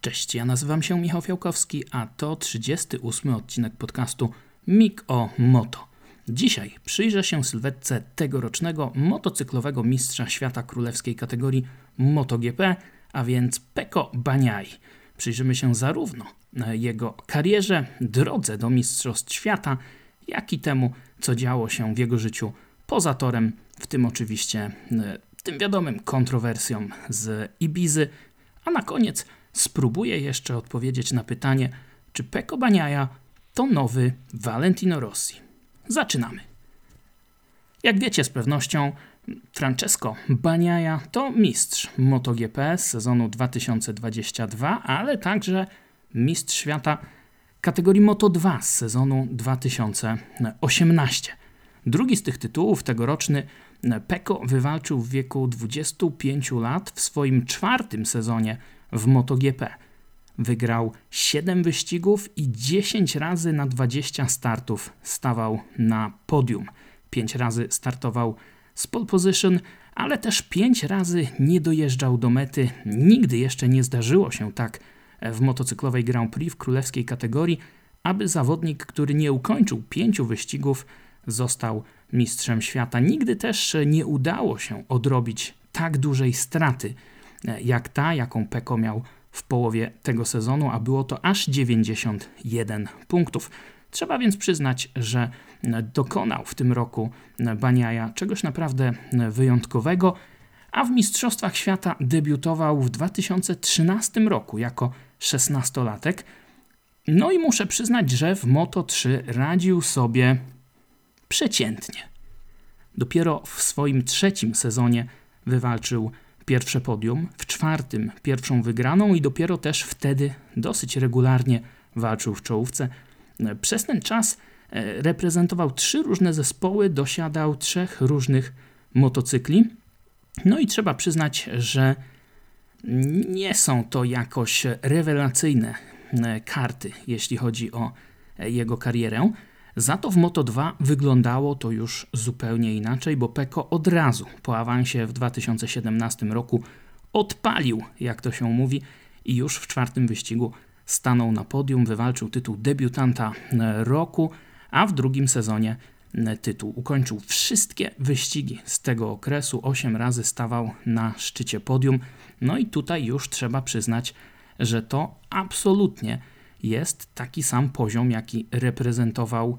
Cześć, ja nazywam się Michał Fiałkowski, a to 38 odcinek podcastu MIG o Moto. Dzisiaj przyjrzę się sylwetce tegorocznego motocyklowego mistrza świata królewskiej kategorii MotoGP, a więc Peko Baniai. Przyjrzymy się zarówno jego karierze, drodze do Mistrzostw Świata, jak i temu, co działo się w jego życiu poza torem, w tym oczywiście e, tym wiadomym kontrowersjom z Ibizy, a na koniec spróbuję jeszcze odpowiedzieć na pytanie, czy Peko Baniaja to nowy Valentino Rossi. Zaczynamy. Jak wiecie z pewnością, Francesco Baniaja to mistrz MotoGP z sezonu 2022, ale także mistrz świata kategorii Moto2 z sezonu 2018. Drugi z tych tytułów, tegoroczny Peko wywalczył w wieku 25 lat w swoim czwartym sezonie w MotoGP. Wygrał 7 wyścigów i 10 razy na 20 startów stawał na podium. 5 razy startował z pole position, ale też 5 razy nie dojeżdżał do mety. Nigdy jeszcze nie zdarzyło się tak w motocyklowej Grand Prix w królewskiej kategorii, aby zawodnik, który nie ukończył pięciu wyścigów, został mistrzem świata. Nigdy też nie udało się odrobić tak dużej straty jak ta, jaką Peko miał w połowie tego sezonu, a było to aż 91 punktów. Trzeba więc przyznać, że dokonał w tym roku Baniaja czegoś naprawdę wyjątkowego, a w Mistrzostwach Świata debiutował w 2013 roku jako 16-latek. No i muszę przyznać, że w Moto 3 radził sobie przeciętnie. Dopiero w swoim trzecim sezonie wywalczył pierwsze podium, w czwartym pierwszą wygraną i dopiero też wtedy dosyć regularnie walczył w czołówce. Przez ten czas e, reprezentował trzy różne zespoły, dosiadał trzech różnych motocykli. No i trzeba przyznać, że nie są to jakoś rewelacyjne e, karty, jeśli chodzi o e, jego karierę. Za to w Moto 2 wyglądało to już zupełnie inaczej, bo Peko od razu po awansie w 2017 roku odpalił, jak to się mówi, i już w czwartym wyścigu stanął na podium, wywalczył tytuł debiutanta roku, a w drugim sezonie tytuł ukończył wszystkie wyścigi z tego okresu. Osiem razy stawał na szczycie podium. No i tutaj już trzeba przyznać, że to absolutnie jest taki sam poziom, jaki reprezentował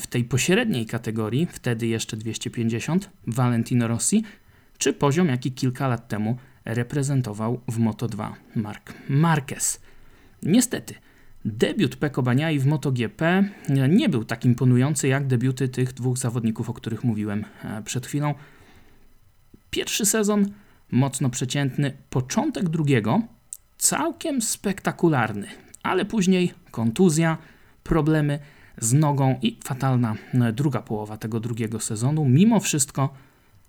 w tej pośredniej kategorii, wtedy jeszcze 250, Valentino Rossi, czy poziom, jaki kilka lat temu reprezentował w Moto2 Mark Marquez. Niestety, debiut Peko Baniai w MotoGP nie był tak imponujący jak debiuty tych dwóch zawodników, o których mówiłem e, przed chwilą. Pierwszy sezon mocno przeciętny, początek drugiego całkiem spektakularny ale później kontuzja, problemy z nogą i fatalna e, druga połowa tego drugiego sezonu. Mimo wszystko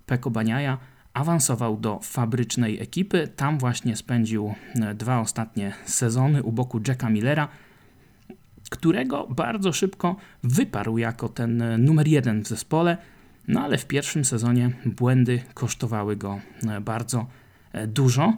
Peko Baniaja awansował do fabrycznej ekipy. Tam właśnie spędził e, dwa ostatnie sezony u boku Jacka Millera, którego bardzo szybko wyparł jako ten e, numer jeden w zespole. No ale w pierwszym sezonie błędy kosztowały go bardzo dużo.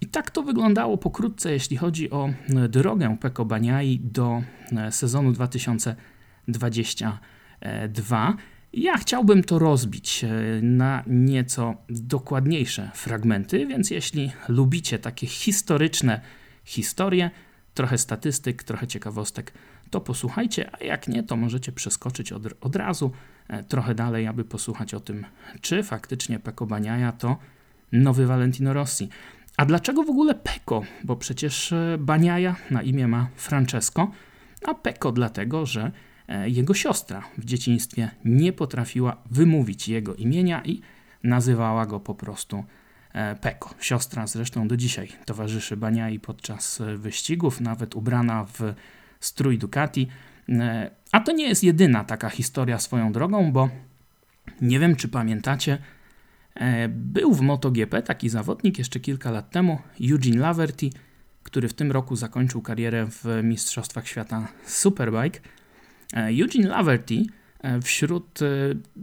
I tak to wyglądało pokrótce, jeśli chodzi o e, drogę Peko Baniai do e, sezonu 2022. Ja chciałbym to rozbić e, na nieco dokładniejsze fragmenty, więc jeśli lubicie takie historyczne historie, trochę statystyk, trochę ciekawostek, to posłuchajcie, a jak nie, to możecie przeskoczyć od, od razu trochę dalej, aby posłuchać o tym, czy faktycznie Peko Baniaja to nowy Valentino Rossi. A dlaczego w ogóle Peko? Bo przecież e, Baniaja na imię ma Francesco, a Peko dlatego, że e, jego siostra w dzieciństwie nie potrafiła wymówić jego imienia i nazywała go po prostu e, Peko. Siostra zresztą do dzisiaj towarzyszy Baniai podczas wyścigów, nawet ubrana w strój Ducati. A to nie jest jedyna taka historia swoją drogą, bo nie wiem, czy pamiętacie, był w MotoGP taki zawodnik jeszcze kilka lat temu, Eugene Laverty, który w tym roku zakończył karierę w Mistrzostwach Świata Superbike. E, Eugene Laverty e, wśród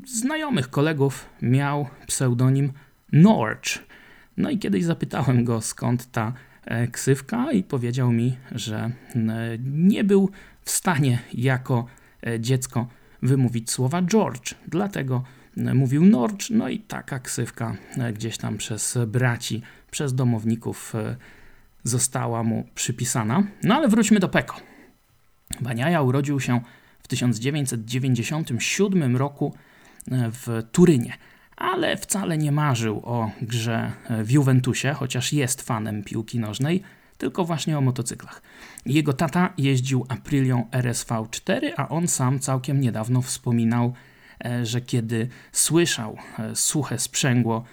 znajomych kolegów miał pseudonim Norge. No i kiedyś zapytałem go, skąd ta ksywka i powiedział mi, że nie był w stanie jako dziecko wymówić słowa George, dlatego mówił Norge, no i taka ksywka gdzieś tam przez braci, przez domowników została mu przypisana. No ale wróćmy do Peko. Baniaja urodził się w 1997 roku e, w Turynie, ale wcale nie marzył o grze w Juventusie, chociaż jest fanem piłki nożnej, tylko właśnie o motocyklach. Jego tata jeździł Aprilią RSV4, a on sam całkiem niedawno wspominał, e, że kiedy słyszał e, suche sprzęgło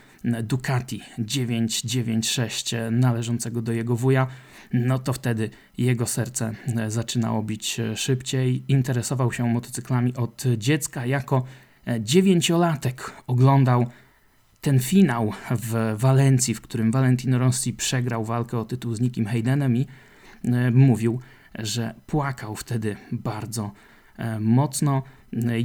Ducati 996 należącego do jego wuja, no to wtedy jego serce zaczynało bić szybciej. Interesował się motocyklami od dziecka. Jako dziewięciolatek oglądał ten finał w Walencji, w którym Valentino Rossi przegrał walkę o tytuł z Nikim Haydenem i e, mówił, że płakał wtedy bardzo e, mocno.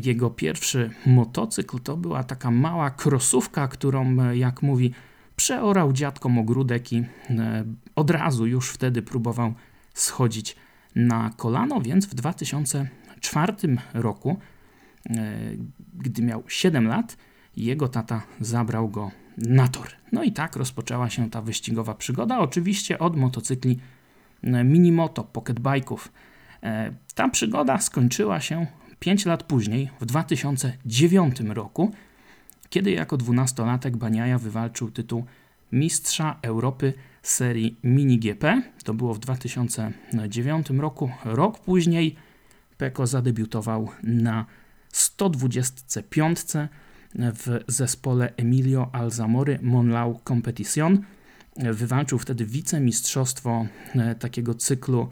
Jego pierwszy motocykl to była taka mała krosówka, którą, e, jak mówi, przeorał dziadkom ogródek i e, od razu już wtedy próbował schodzić na kolano, więc w 2004 roku, e, gdy miał 7 lat, jego tata zabrał go na tor. No i tak rozpoczęła się ta wyścigowa przygoda, oczywiście od motocykli minimoto, pocketbike'ów. Ta przygoda skończyła się 5 lat później, w 2009 roku, kiedy jako dwunastolatek Baniaja wywalczył tytuł Mistrza Europy serii Mini GP. To było w 2009 roku. Rok później Peko zadebiutował na 125 w zespole Emilio Alzamory Monlau Competition. Wywalczył wtedy wicemistrzostwo e, takiego cyklu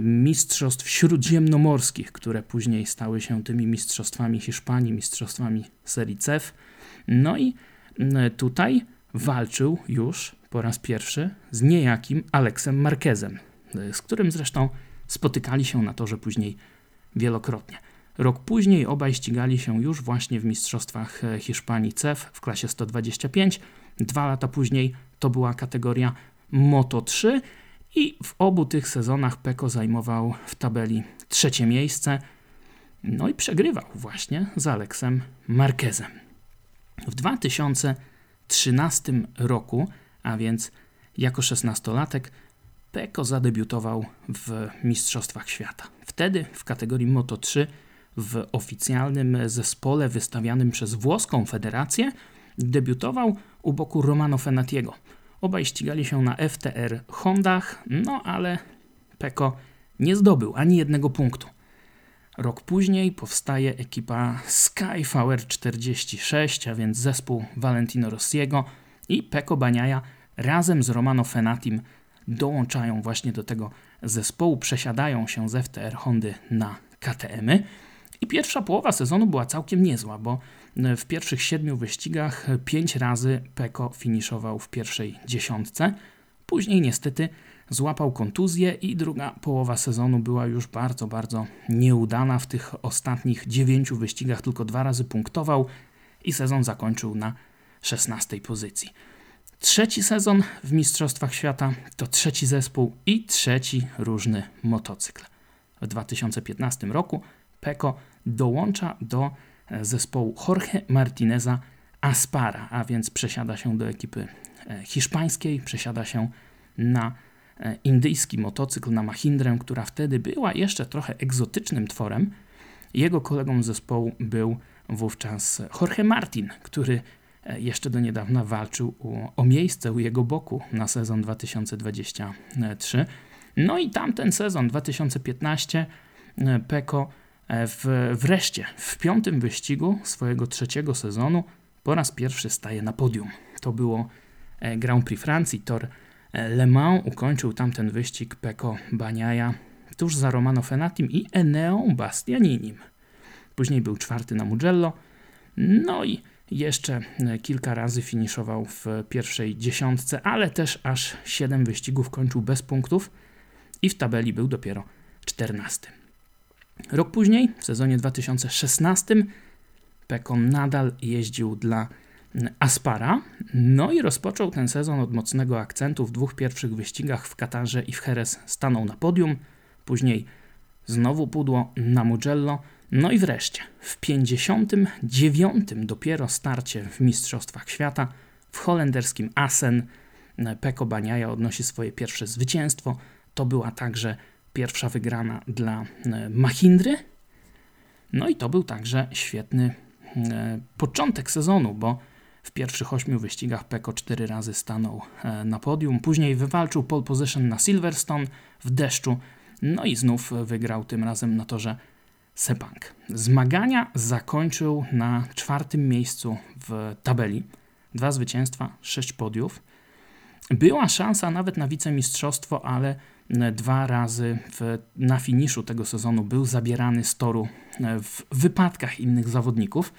mistrzostw śródziemnomorskich, które później stały się tymi mistrzostwami Hiszpanii, mistrzostwami serii CEF. No i tutaj walczył już po raz pierwszy z niejakim Aleksem Marquezem, e, z którym zresztą spotykali się na torze później wielokrotnie. Rok później obaj ścigali się już właśnie w mistrzostwach e, Hiszpanii CEF w klasie 125. Dwa lata później to była kategoria Moto 3 i w obu tych sezonach Peko zajmował w tabeli trzecie miejsce. No i przegrywał właśnie z Aleksem Marquezem. W 2013 roku, a więc jako szesnastolatek, Peko zadebiutował w Mistrzostwach Świata. Wtedy w kategorii Moto 3 w oficjalnym zespole wystawianym przez włoską federację debiutował u boku Romano Fenatiego. Obaj ścigali się na FTR Hondach, no ale Peko nie zdobył ani jednego punktu. Rok później powstaje ekipa Skyflower 46, a więc zespół Valentino Rossiego i Peko Baniaja razem z Romano Fenatim dołączają właśnie do tego zespołu, przesiadają się z FTR Hondy na KTM-y. I pierwsza połowa sezonu była całkiem niezła, bo w pierwszych siedmiu wyścigach pięć razy Peko finiszował w pierwszej dziesiątce. Później niestety złapał kontuzję i druga połowa sezonu była już bardzo, bardzo nieudana. W tych ostatnich dziewięciu wyścigach tylko dwa razy punktował i sezon zakończył na 16 pozycji. Trzeci sezon w Mistrzostwach Świata to trzeci zespół i trzeci różny motocykl. W 2015 roku Peko dołącza do zespołu Jorge Martineza Aspara, a więc przesiada się do ekipy e, hiszpańskiej, przesiada się na e, indyjski motocykl, na Mahindrę, która wtedy była jeszcze trochę egzotycznym tworem. Jego kolegą zespołu był wówczas Jorge Martin, który jeszcze do niedawna walczył o, miejsce u jego boku na sezon 2023. No i tamten sezon 2015 Peko E, w, wreszcie w piątym wyścigu swojego trzeciego sezonu po raz pierwszy staje na podium. To było e, Grand Prix Francji, tor e, Le Mans. Ukończył tamten wyścig Peko Baniaja tuż za Romano Fenatim i Eneą Bastianinim. Później był czwarty na Mugello. No i jeszcze kilka razy finiszował w pierwszej dziesiątce, ale też aż siedem wyścigów kończył bez punktów i w tabeli był dopiero czternasty. Rok później, w sezonie 2016, Peko nadal jeździł dla Aspara. No i rozpoczął ten sezon od mocnego akcentu. W dwóch pierwszych wyścigach w Katarze i w Jerez stanął na podium. Później znowu pudło na Mugello. No i wreszcie w 59 dopiero starcie w Mistrzostwach Świata w holenderskim Assen Peko Baniaja odnosi swoje pierwsze zwycięstwo. To była także pierwsza wygrana dla Mahindry. No i to był także świetny początek sezonu, bo w pierwszych ośmiu wyścigach Peko cztery razy stanął e, na podium. Później wywalczył pole position na Silverstone w deszczu. No i znów wygrał tym razem na torze Sepang. Zmagania zakończył na czwartym miejscu w tabeli. Dwa zwycięstwa, sześć podiów. Była szansa nawet na wicemistrzostwo, ale dwa razy w, na finiszu tego sezonu był zabierany z toru e, w wypadkach innych zawodników.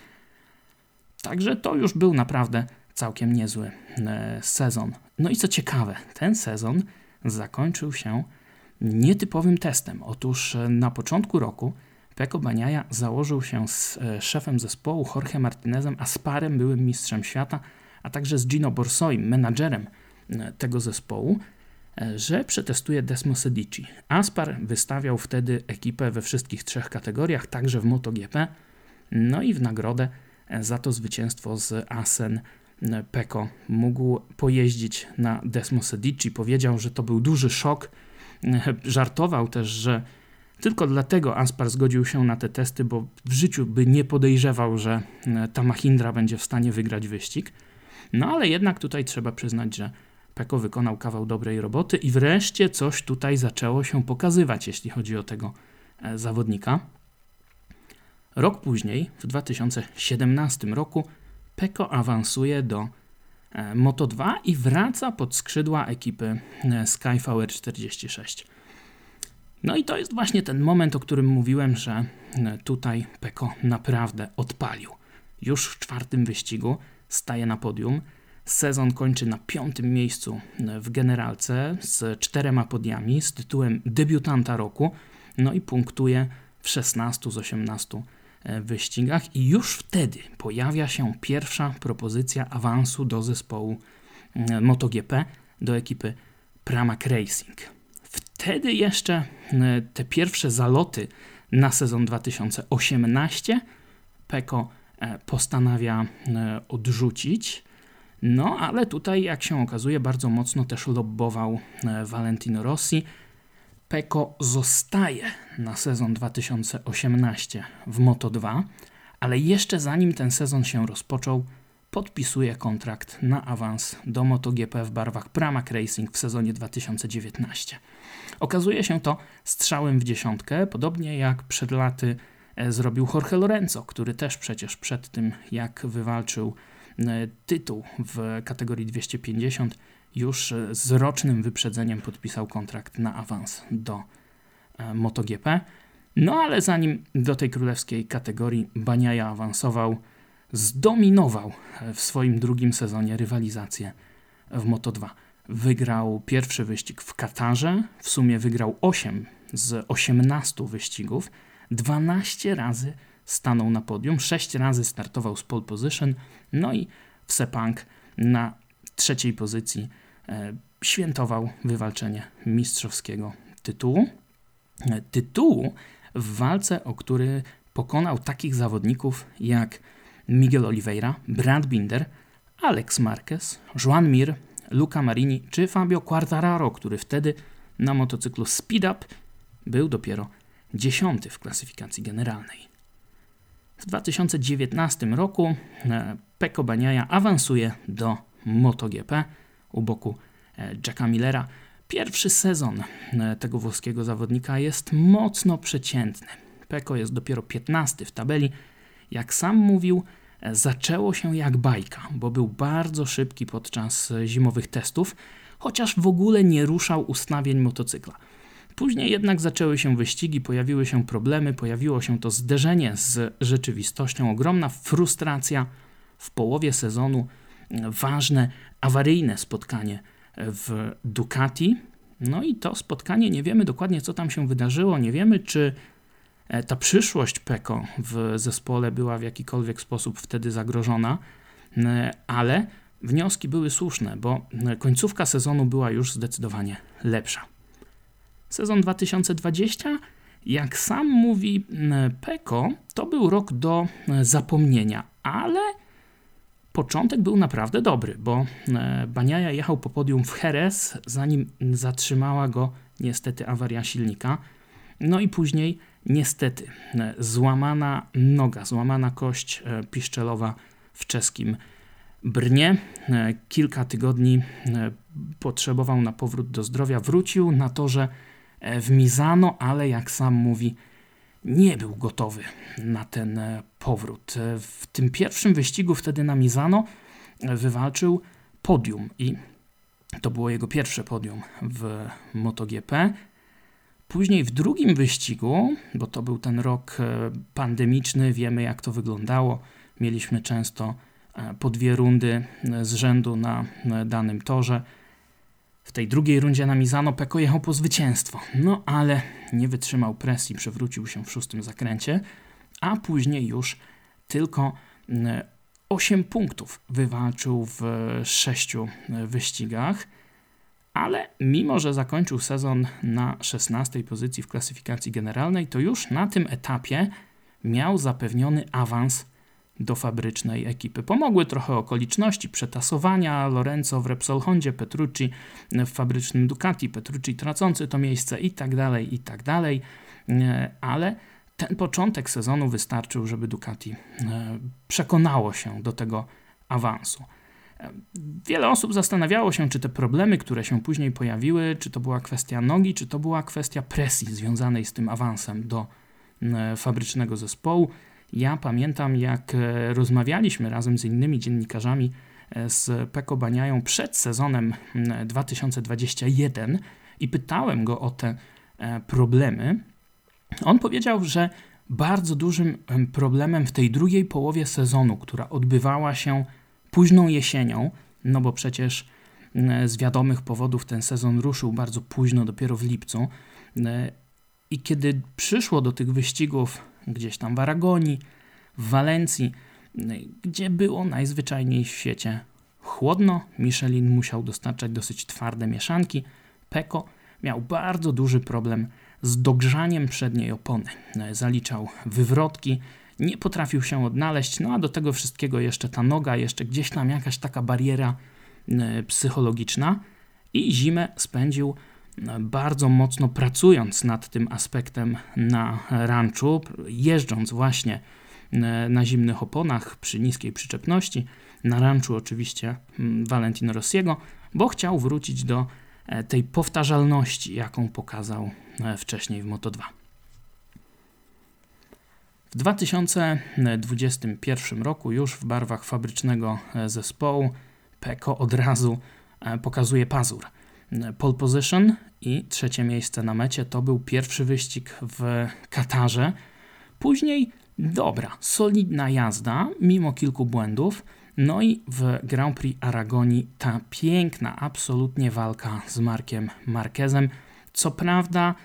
Także to już był naprawdę całkiem niezły e, sezon. No i co ciekawe, ten sezon zakończył się nietypowym testem. Otóż e, na początku roku Peko Baniaja założył się z szefem zespołu Jorge Martinezem, Asparem, byłym mistrzem świata, a także z Gino Borsoim, menadżerem tego zespołu, że przetestuje Desmo Sedici. Aspar wystawiał wtedy ekipę we wszystkich trzech kategoriach, także w MotoGP. No i w nagrodę za to zwycięstwo z Asen Peko mógł pojeździć na Desmo Sedici. Powiedział, że to był duży szok. Żartował też, że tylko dlatego Aspar zgodził się na te testy, bo w życiu by nie podejrzewał, że ta Mahindra będzie w stanie wygrać wyścig. No ale jednak tutaj trzeba przyznać, że Peko wykonał kawał dobrej roboty i wreszcie coś tutaj zaczęło się pokazywać, jeśli chodzi o tego e, zawodnika. Rok później, w 2017 roku, Peko awansuje do e, Moto2 i wraca pod skrzydła ekipy e, Skyfire 46. No i to jest właśnie ten moment, o którym mówiłem, że tutaj Peko naprawdę odpalił. Już w czwartym wyścigu staje na podium. Sezon kończy na piątym miejscu w generalce z czterema podiami z tytułem debiutanta roku. No i punktuje w 16 z 18 E, wyścigach i już wtedy pojawia się pierwsza propozycja awansu do zespołu e, MotoGP, do ekipy Pramac Racing. Wtedy jeszcze e, te pierwsze zaloty na sezon 2018 Peko postanawia odrzucić. No, ale tutaj, jak się okazuje, bardzo mocno też lobbował Valentino Rossi, Peko zostaje na sezon 2018 w Moto2, ale jeszcze zanim ten sezon się rozpoczął, podpisuje kontrakt na awans do MotoGP w barwach Pramac Racing w sezonie 2019. Okazuje się to strzałem w dziesiątkę, podobnie jak przed laty e, zrobił Jorge Lorenzo, który też przecież przed tym, jak wywalczył e, tytuł w kategorii 250, już e, z rocznym wyprzedzeniem podpisał kontrakt na awans do e, MotoGP. No ale zanim do tej królewskiej kategorii Baniaja awansował, zdominował e, w swoim drugim sezonie rywalizację w Moto2. Wygrał pierwszy wyścig w Katarze, w sumie wygrał 8 z 18 wyścigów, 12 razy stanął na podium, 6 razy startował z pole position, no i w Sepang na trzeciej pozycji E, świętował wywalczenie mistrzowskiego tytułu. E, tytułu w walce, o który pokonał takich zawodników jak Miguel Oliveira, Brad Binder, Alex Marquez, Juan Mir, Luca Marini czy Fabio Quartararo, który wtedy na motocyklu Speed Up był dopiero dziesiąty w klasyfikacji generalnej. W 2019 roku e, Peko Baniaja awansuje do MotoGP u boku e, Jacka Millera. Pierwszy sezon e, tego włoskiego zawodnika jest mocno przeciętny. Peko jest dopiero 15 w tabeli. Jak sam mówił, zaczęło się jak bajka, bo był bardzo szybki podczas zimowych testów, chociaż w ogóle nie ruszał ustawień motocykla. Później jednak zaczęły się wyścigi, pojawiły się problemy, pojawiło się to zderzenie z rzeczywistością, ogromna frustracja. W połowie sezonu ważne, awaryjne spotkanie w Ducati. No i to spotkanie, nie wiemy dokładnie, co tam się wydarzyło, nie wiemy, czy e, ta przyszłość Peko w zespole była w jakikolwiek sposób wtedy zagrożona. ale wnioski były słuszne, bo końcówka sezonu była już zdecydowanie lepsza. Sezon 2020, jak sam mówi Peko, to był rok do zapomnienia, ale początek był naprawdę dobry, bo Baniaja jechał po podium w Jerez, zanim zatrzymała go niestety awaria silnika. No i później niestety złamana noga, złamana kość piszczelowa w czeskim Brnie. Kilka tygodni potrzebował na powrót do zdrowia. Wrócił na torze w Mizano, ale jak sam mówi, nie był gotowy na ten powrót. W tym pierwszym wyścigu wtedy na Mizano wywalczył podium i to było jego pierwsze podium w MotoGP. Później w drugim wyścigu, bo to był ten rok pandemiczny, wiemy jak to wyglądało. Mieliśmy często po dwie rundy z rzędu na danym torze. W tej drugiej rundzie na Mizano Peko jechał po zwycięstwo, no ale nie wytrzymał presji, przewrócił się w szóstym zakręcie, a później już tylko 8 punktów wywalczył w sześciu wyścigach, ale mimo, że zakończył sezon na 16 pozycji w klasyfikacji generalnej, to już na tym etapie miał zapewniony awans do fabrycznej ekipy. Pomogły trochę okoliczności przetasowania Lorenzo w Repsol Hondzie, Petrucci w fabrycznym Ducati, Petrucci tracący to miejsce i tak dalej, i tak dalej, e, ale ten początek sezonu wystarczył, żeby Ducati e, przekonało się do tego awansu. E, wiele osób zastanawiało się, czy te problemy, które się później pojawiły, czy to była kwestia nogi, czy to była kwestia presji związanej z tym awansem do fabrycznego zespołu. Ja pamiętam, jak e, rozmawialiśmy razem z innymi dziennikarzami e, z Peko Baniają przed sezonem 2021 i pytałem go o te e, problemy. On powiedział, że bardzo dużym problemem w tej drugiej połowie sezonu, która odbywała się późną jesienią, no bo przecież z wiadomych powodów ten sezon ruszył bardzo późno, dopiero w lipcu. I kiedy przyszło do tych wyścigów gdzieś tam w Aragonii, w Walencji, gdzie było najzwyczajniej w świecie chłodno. Michelin musiał dostarczać dosyć twarde mieszanki. Peko miał bardzo duży problem z dogrzaniem przedniej opony. Zaliczał wywrotki, nie potrafił się odnaleźć, no a do tego wszystkiego jeszcze ta noga, jeszcze gdzieś tam jakaś taka bariera e, psychologiczna i zimę spędził bardzo mocno pracując nad tym aspektem na ranczu, jeżdżąc właśnie na zimnych oponach przy niskiej przyczepności, na ranczu oczywiście mm, Valentino Rossiego, bo chciał wrócić do e, tej powtarzalności, jaką pokazał e, wcześniej w Moto2. W 2021 roku, już w barwach fabrycznego e, zespołu, Peko od razu pokazuje pazur – pole position i trzecie miejsce na mecie. To był pierwszy wyścig w Katarze. Później dobra, solidna jazda, mimo kilku błędów. No i w Grand Prix Aragonii ta piękna, absolutnie walka z Markiem Marquezem. Co prawda,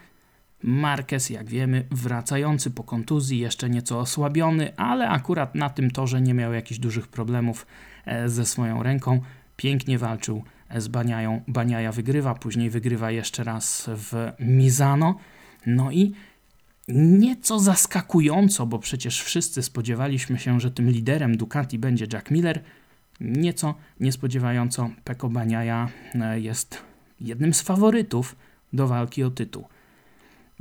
Marquez, jak wiemy, wracający po kontuzji, jeszcze nieco osłabiony, ale akurat na tym torze nie miał jakichś dużych problemów e, ze swoją ręką. Pięknie walczył z Baniają. Baniaja wygrywa, później wygrywa jeszcze raz w Mizano. No i nieco zaskakująco, bo przecież wszyscy spodziewaliśmy się, że tym liderem Ducati będzie Jack Miller. Nieco niespodziewająco Peko Baniaja e, jest jednym z faworytów do walki o tytuł.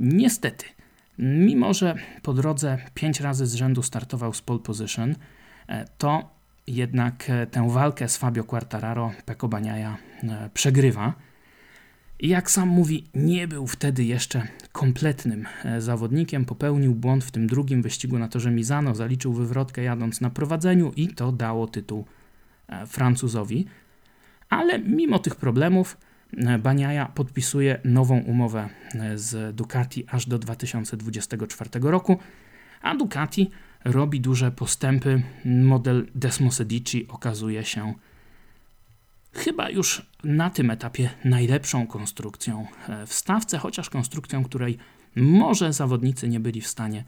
Niestety, mimo że po drodze pięć razy z rzędu startował z pole position, e, to jednak e, tę walkę z Fabio Quartararo Peko Baniaja e, przegrywa. Jak sam mówi, nie był wtedy jeszcze kompletnym e, zawodnikiem. Popełnił błąd w tym drugim wyścigu na torze Mizano, zaliczył wywrotkę jadąc na prowadzeniu i to dało tytuł Francuzowi. Ale mimo tych problemów Baniaja podpisuje nową umowę z Ducati aż do 2024 roku, a Ducati robi duże postępy. Model Desmos Edici okazuje się chyba już na tym etapie najlepszą konstrukcją e, w stawce, chociaż konstrukcją, której może zawodnicy nie byli w stanie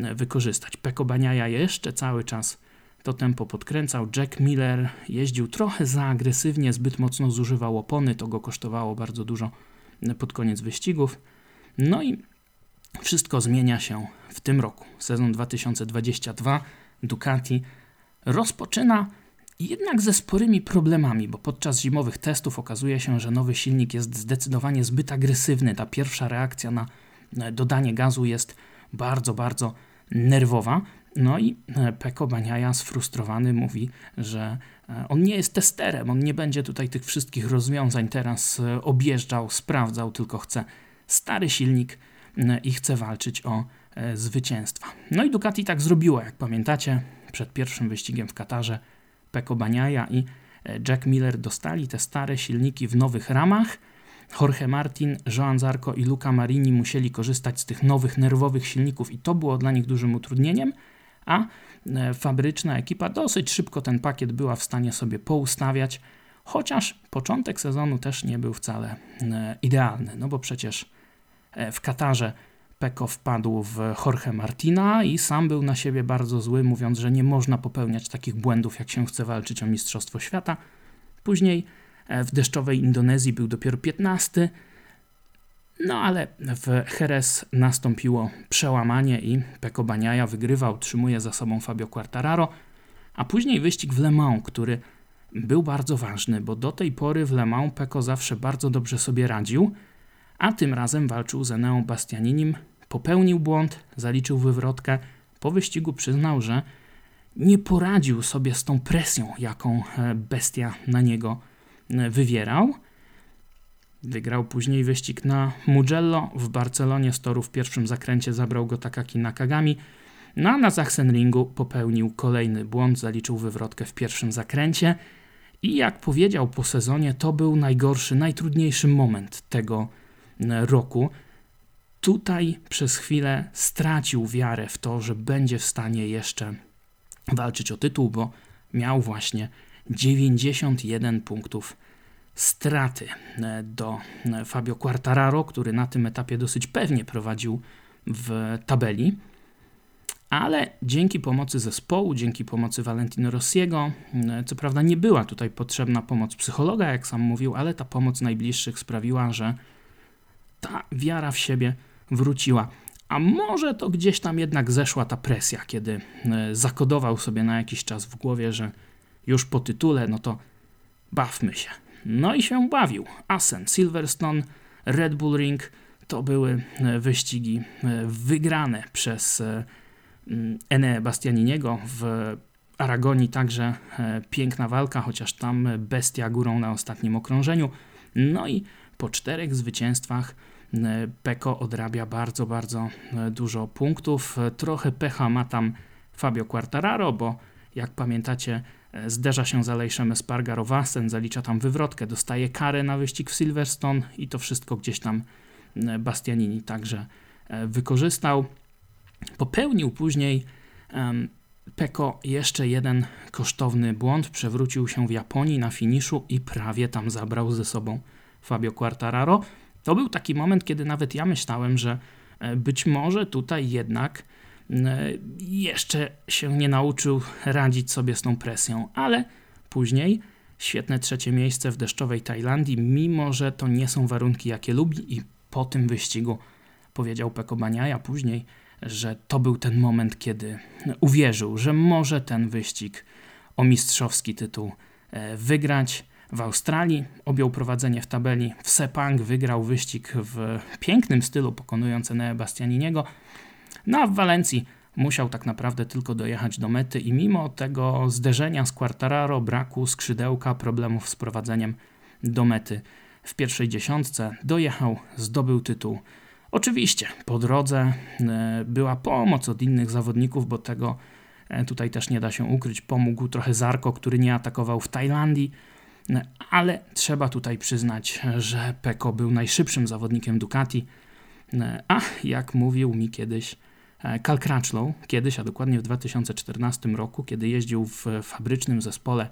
e, wykorzystać. Peko Baniaja jeszcze cały czas to tempo podkręcał. Jack Miller jeździł trochę za agresywnie, zbyt mocno zużywał opony, to go kosztowało bardzo dużo pod koniec wyścigów. No i wszystko zmienia się w tym roku. Sezon 2022 Ducati rozpoczyna jednak ze sporymi problemami, bo podczas zimowych testów okazuje się, że nowy silnik jest zdecydowanie zbyt agresywny. Ta pierwsza reakcja na dodanie gazu jest bardzo, bardzo nerwowa. No i e, Peko Baniaja sfrustrowany mówi, że e, on nie jest testerem, on nie będzie tutaj tych wszystkich rozwiązań teraz e, objeżdżał, sprawdzał, tylko chce stary silnik i chce walczyć o zwycięstwa. No i Ducati tak zrobiło, jak pamiętacie, przed pierwszym wyścigiem w Katarze Peko Baniaja i Jack Miller dostali te stare silniki w nowych ramach. Jorge Martin, Joan Zarco i Luca Marini musieli korzystać z tych nowych nerwowych silników i to było dla nich dużym utrudnieniem a e, fabryczna ekipa dosyć szybko ten pakiet była w stanie sobie poustawiać, chociaż początek sezonu też nie był wcale e, idealny, no bo przecież e, w Katarze Peko wpadł w Jorge Martina i sam był na siebie bardzo zły, mówiąc, że nie można popełniać takich błędów, jak się chce walczyć o Mistrzostwo Świata. Później w deszczowej Indonezji był dopiero 15, no ale w Jerez nastąpiło przełamanie i Peko Baniaja wygrywał, utrzymuje za sobą Fabio Quartararo, a później wyścig w Le Mans, który był bardzo ważny, bo do tej pory w Le Mans Peko zawsze bardzo dobrze sobie radził, a tym razem walczył z Eneą Bastianinim, popełnił błąd, zaliczył wywrotkę, po wyścigu przyznał, że nie poradził sobie z tą presją, jaką e, bestia na niego e, wywierał – Wygrał później wyścig na Mugello. W Barcelonie z toru w pierwszym zakręcie zabrał go Takaki Nakagami. No a na Sachsenringu popełnił kolejny błąd, zaliczył wywrotkę w pierwszym zakręcie. I jak powiedział po sezonie, to był najgorszy, najtrudniejszy moment tego roku. Tutaj przez chwilę stracił wiarę w to, że będzie w stanie jeszcze walczyć o tytuł, bo miał właśnie 91 punktów straty e, do e, Fabio Quartararo, który na tym etapie dosyć pewnie prowadził w tabeli. Ale dzięki pomocy zespołu, dzięki pomocy Valentino Rossiego, e, co prawda nie była tutaj potrzebna pomoc psychologa, jak sam mówił, ale ta pomoc najbliższych sprawiła, że ta wiara w siebie wróciła. A może to gdzieś tam jednak zeszła ta presja, kiedy zakodował sobie na jakiś czas w głowie, że już po tytule, no to bawmy się. No i się bawił. Assen, Silverstone, Red Bull Ring to były e, wyścigi e, wygrane przez e, mm, Ene Bastianiniego. W Aragonii także piękna walka, chociaż tam bestia górą na ostatnim okrążeniu. No i po czterech zwycięstwach Peko odrabia bardzo, bardzo dużo punktów. Trochę pecha ma tam Fabio Quartararo, bo jak pamiętacie, E, zderza się z Alejszem Espargarowasen, zalicza tam wywrotkę, dostaje karę na wyścig w Silverstone i to wszystko gdzieś tam e, Bastianini także e, wykorzystał. Popełnił później Peko jeszcze jeden kosztowny błąd, przewrócił się w Japonii na finiszu i prawie tam zabrał ze sobą Fabio Quartararo. To był taki moment, kiedy nawet ja myślałem, że być może tutaj jednak E, jeszcze się nie nauczył radzić sobie z tą presją, ale później świetne trzecie miejsce w deszczowej Tajlandii, mimo że to nie są warunki, jakie lubi i po tym wyścigu powiedział Peko Baniaja później, że to był ten moment, kiedy uwierzył, że może ten wyścig o mistrzowski tytuł e, wygrać. W Australii. Objął prowadzenie w tabeli, w Sepang wygrał wyścig w pięknym stylu, pokonując Enea Bastianiniego, no a w Walencji musiał tak naprawdę tylko dojechać do mety i mimo tego zderzenia z Quartararo, braku skrzydełka, problemów z prowadzeniem do mety. W pierwszej dziesiątce dojechał, zdobył tytuł. Oczywiście po drodze e, była pomoc od innych zawodników, bo tego e, tutaj też nie da się ukryć. Pomógł trochę Zarko, który nie atakował w Tajlandii, ale trzeba tutaj przyznać, że Peko był najszybszym zawodnikiem Ducati. A jak mówił mi kiedyś Cal e, Crutchlow kiedyś, a dokładnie w 2014 roku, kiedy jeździł w fabrycznym zespole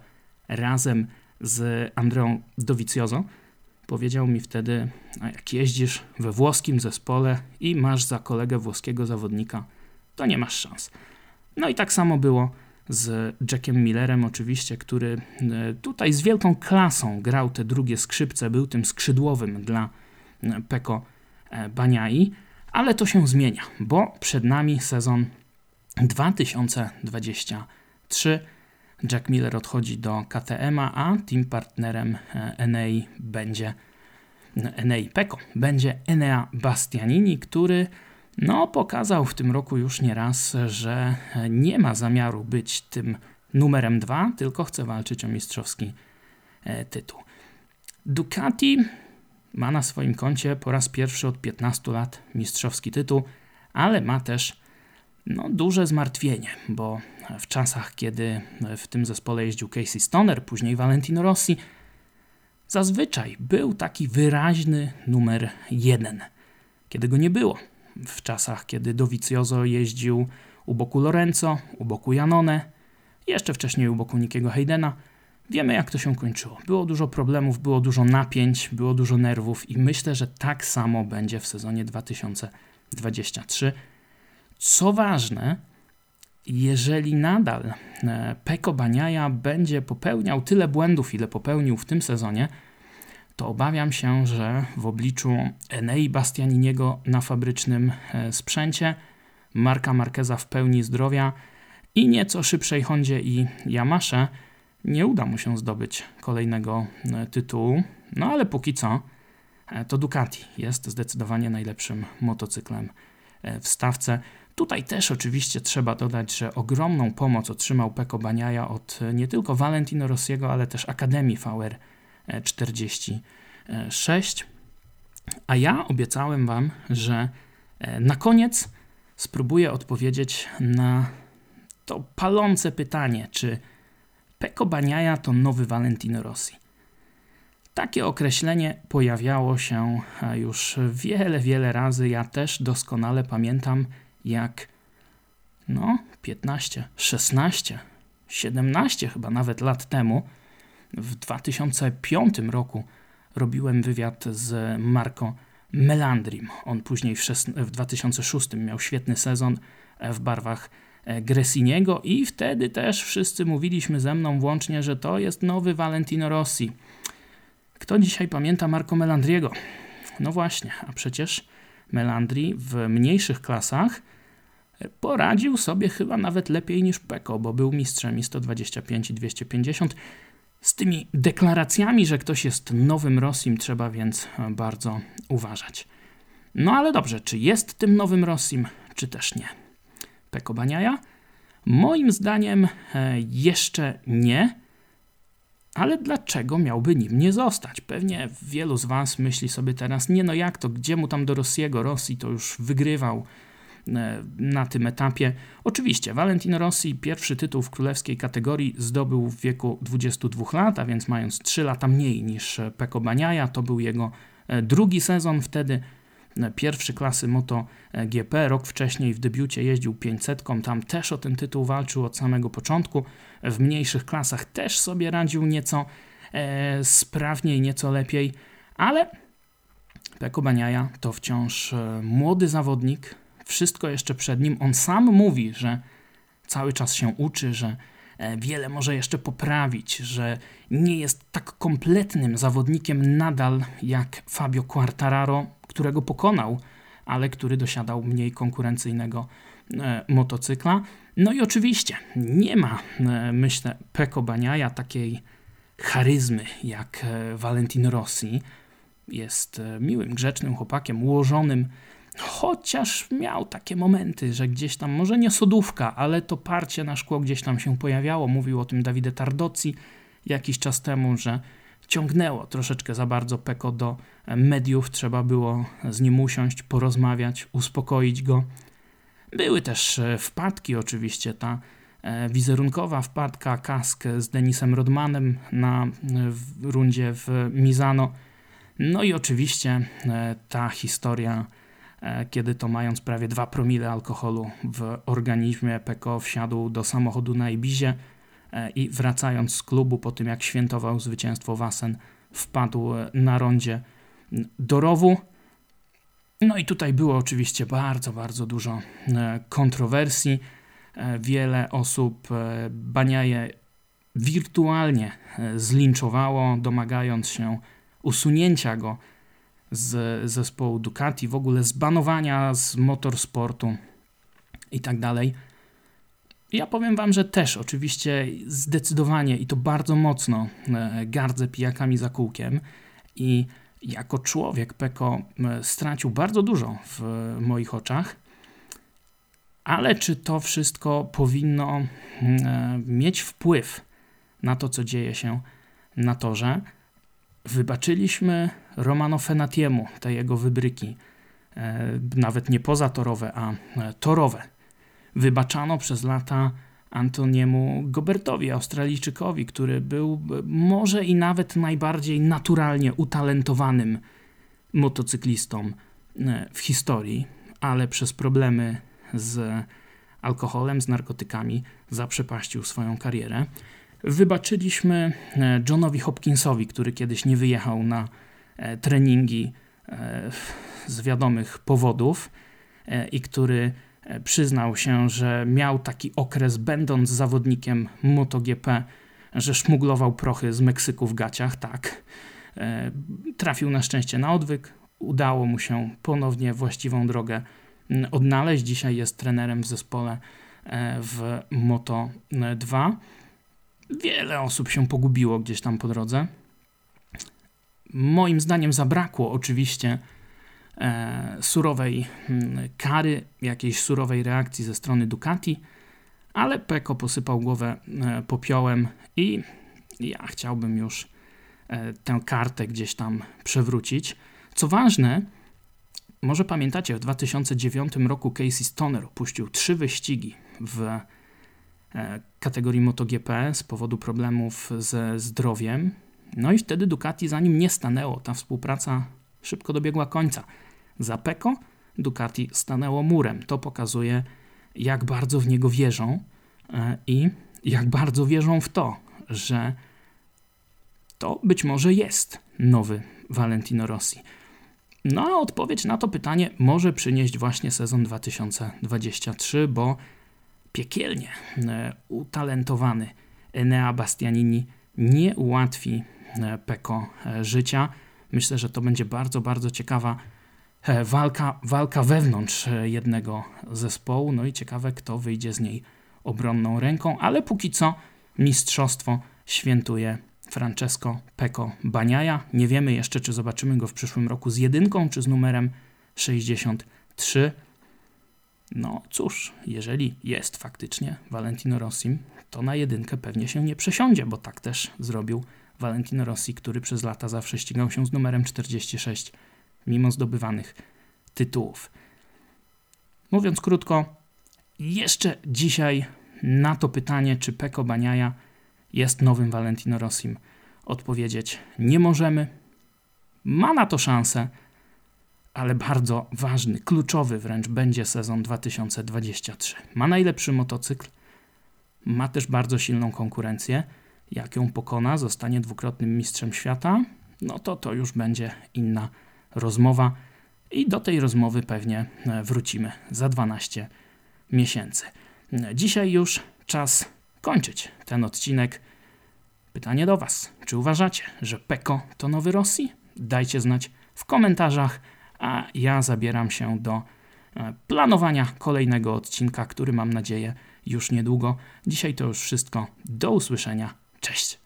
razem z Andreą Dovizioso, powiedział mi wtedy, jak jeździsz we włoskim zespole i masz za kolegę włoskiego zawodnika, to nie masz szans. No i tak samo było z Jackiem Millerem oczywiście, który tutaj z wielką klasą grał te drugie skrzypce, był tym skrzydłowym dla Peko Baniai, ale to się zmienia, bo przed nami sezon 2023. Jack Miller odchodzi do KTM, a team partnerem NA będzie Enei Peko będzie Enea Bastianini, który no, pokazał w tym roku już nieraz, że nie ma zamiaru być tym numerem dwa, tylko chce walczyć o mistrzowski e, tytuł. Ducati ma na swoim koncie po raz pierwszy od 15 lat mistrzowski tytuł, ale ma też no, duże zmartwienie, bo w czasach, kiedy w tym zespole jeździł Casey Stoner, później Valentino Rossi, Zazwyczaj był taki wyraźny numer jeden, kiedy go nie było. W czasach, kiedy Dovizioso jeździł u boku Lorenzo, u boku Janone, jeszcze wcześniej u boku Nikiego Haydena, wiemy jak to się kończyło. Było dużo problemów, było dużo napięć, było dużo nerwów i myślę, że tak samo będzie w sezonie 2023. Co ważne, jeżeli nadal e, Peko Baniaja będzie popełniał tyle błędów, ile popełnił w tym sezonie, to obawiam się, że w obliczu Enei Bastianiniego na fabrycznym e, sprzęcie, Marka Markeza w pełni zdrowia i nieco szybszej Hondzie i Yamasze nie uda mu się zdobyć kolejnego e, tytułu. No ale póki co to Ducati jest zdecydowanie najlepszym motocyklem w stawce. Tutaj też oczywiście trzeba dodać, że ogromną pomoc otrzymał Peko Baniaja od nie tylko Valentino Rossiego, ale też Akademii VR 46. A ja obiecałem Wam, że e, na koniec spróbuję odpowiedzieć na to palące pytanie, czy Peko Baniaja to nowy Valentino Rossi. Takie określenie pojawiało się e, już wiele, wiele razy. Ja też doskonale pamiętam, jak no 15, 16, 17 chyba nawet lat temu, w 2005 roku robiłem wywiad z Marco Melandrim. On później w, w 2006 miał świetny sezon w barwach e, Gresiniego i wtedy też wszyscy mówiliśmy ze mną włącznie, że to jest nowy Valentino Rossi. Kto dzisiaj pamięta Marco Melandriego? No właśnie, a przecież Melandri w mniejszych klasach poradził sobie chyba nawet lepiej niż Peko, bo był mistrzem i 125 i 250. Z tymi deklaracjami, że ktoś jest nowym Rossim, trzeba więc bardzo uważać. No ale dobrze, czy jest tym nowym Rossim, czy też nie? Peko Baniaja? Moim zdaniem e, jeszcze nie, ale dlaczego miałby nim nie zostać? Pewnie wielu z Was myśli sobie teraz, nie no jak to, gdzie mu tam do Rossiego? Rosji to już wygrywał E, na tym etapie. Oczywiście, Valentino Rossi pierwszy tytuł w królewskiej kategorii zdobył w wieku 22 lat, a więc mając 3 lata mniej niż Peko Baniaja. To był jego e, drugi sezon wtedy e, pierwszy klasy MotoGP. Rok wcześniej w debiucie jeździł 500, tam też o ten tytuł walczył od samego początku. W mniejszych klasach też sobie radził nieco e, sprawniej, nieco lepiej, ale Peko Baniaja to wciąż młody zawodnik, wszystko jeszcze przed nim. On sam mówi, że cały czas się uczy, że e, wiele może jeszcze poprawić, że nie jest tak kompletnym zawodnikiem nadal jak Fabio Quartararo, którego pokonał, ale który dosiadał mniej konkurencyjnego e, motocykla. No i oczywiście nie ma, e, myślę, Peko Baniaja takiej charyzmy jak e, Valentin Rossi. Jest miłym, grzecznym chłopakiem, ułożonym Chociaż miał takie momenty, że gdzieś tam, może nie sodówka, ale to parcie na szkło gdzieś tam się pojawiało. Mówił o tym Davide Tardozzi jakiś czas temu, że ciągnęło troszeczkę za bardzo Peko do mediów. Trzeba było z nim usiąść, porozmawiać, uspokoić go. Były też e, wpadki, oczywiście, ta e, wizerunkowa wpadka, kask z Denisem Rodmanem na rundzie w Mizano. No i oczywiście e, ta historia E, kiedy to mając prawie 2 promile alkoholu w organizmie, Peko wsiadł do samochodu na Ibizie e, i wracając z klubu po tym jak świętował zwycięstwo Wasen, wpadł na rondzie do rowu. No i tutaj było oczywiście bardzo, bardzo dużo e, kontrowersji. Wiele osób Baniaje wirtualnie zlinczowało, domagając się usunięcia go z zespołu Ducati, w ogóle zbanowania z motorsportu i tak dalej. Ja powiem Wam, że też oczywiście zdecydowanie i to bardzo mocno e, gardzę pijakami za kółkiem i jako człowiek Peko e, stracił bardzo dużo w moich oczach. Ale czy to wszystko powinno e, mieć wpływ na to, co dzieje się na torze? Wybaczyliśmy Romano Fenatiemu te jego wybryki, nawet nie pozatorowe, a torowe wybaczano przez lata Antoniemu Gobertowi, Australijczykowi, który był może i nawet najbardziej naturalnie utalentowanym motocyklistą e, w historii, ale przez problemy z alkoholem, z narkotykami zaprzepaścił swoją karierę. Wybaczyliśmy e, Johnowi Hopkinsowi, który kiedyś nie wyjechał na e, treningi z wiadomych powodów i który E, przyznał się, że miał taki okres, będąc zawodnikiem MotoGP, że szmuglował prochy z Meksyku w gaciach, tak. E, trafił na szczęście na odwyk, udało mu się ponownie właściwą drogę odnaleźć. Dzisiaj jest trenerem w zespole e, w Moto 2. Wiele osób się pogubiło gdzieś tam po drodze. Moim zdaniem zabrakło oczywiście e, surowej hmm, kary, jakiejś surowej reakcji ze strony Ducati, ale Peko posypał głowę e, popiołem i ja chciałbym już e, tę kartę gdzieś tam przewrócić. Co ważne, może pamiętacie, w 2009 roku Casey Stoner opuścił trzy wyścigi w kategorii MotoGP z powodu problemów ze zdrowiem. No i wtedy Ducati za nim nie stanęło. Ta współpraca szybko dobiegła końca. Za Peko Ducati stanęło murem. To pokazuje, jak bardzo w niego wierzą e, i jak bardzo wierzą w to, że to być może jest nowy Valentino Rossi. No a odpowiedź na to pytanie może przynieść właśnie sezon 2023, bo piekielnie e, utalentowany Enea Bastianini nie ułatwi Peko życia. Myślę, że to będzie bardzo, bardzo ciekawa E, walka, walka wewnątrz e, jednego zespołu. No i ciekawe, kto wyjdzie z niej obronną ręką, ale póki co mistrzostwo świętuje Francesco Peko Baniaja. Nie wiemy jeszcze, czy zobaczymy go w przyszłym roku z jedynką, czy z numerem 63. No cóż, jeżeli jest faktycznie Valentino Rossi, to na jedynkę pewnie się nie przesiądzie, bo tak też zrobił Valentino Rossi, który przez lata zawsze ścigał się z numerem 46 mimo zdobywanych tytułów. Mówiąc krótko, jeszcze dzisiaj na to pytanie, czy Peko Baniaja jest nowym Valentino Rossim, odpowiedzieć nie możemy. Ma na to szansę, ale bardzo ważny, kluczowy wręcz będzie sezon 2023. Ma najlepszy motocykl, ma też bardzo silną konkurencję. Jak ją pokona, zostanie dwukrotnym mistrzem świata, no to to już będzie inna rozmowa i do tej rozmowy pewnie e, wrócimy za 12 miesięcy. Dzisiaj już czas kończyć ten odcinek. Pytanie do Was. Czy uważacie, że Peko to nowy Rosji? Dajcie znać w komentarzach, a ja zabieram się do e, planowania kolejnego odcinka, który mam nadzieję już niedługo. Dzisiaj to już wszystko. Do usłyszenia. Cześć.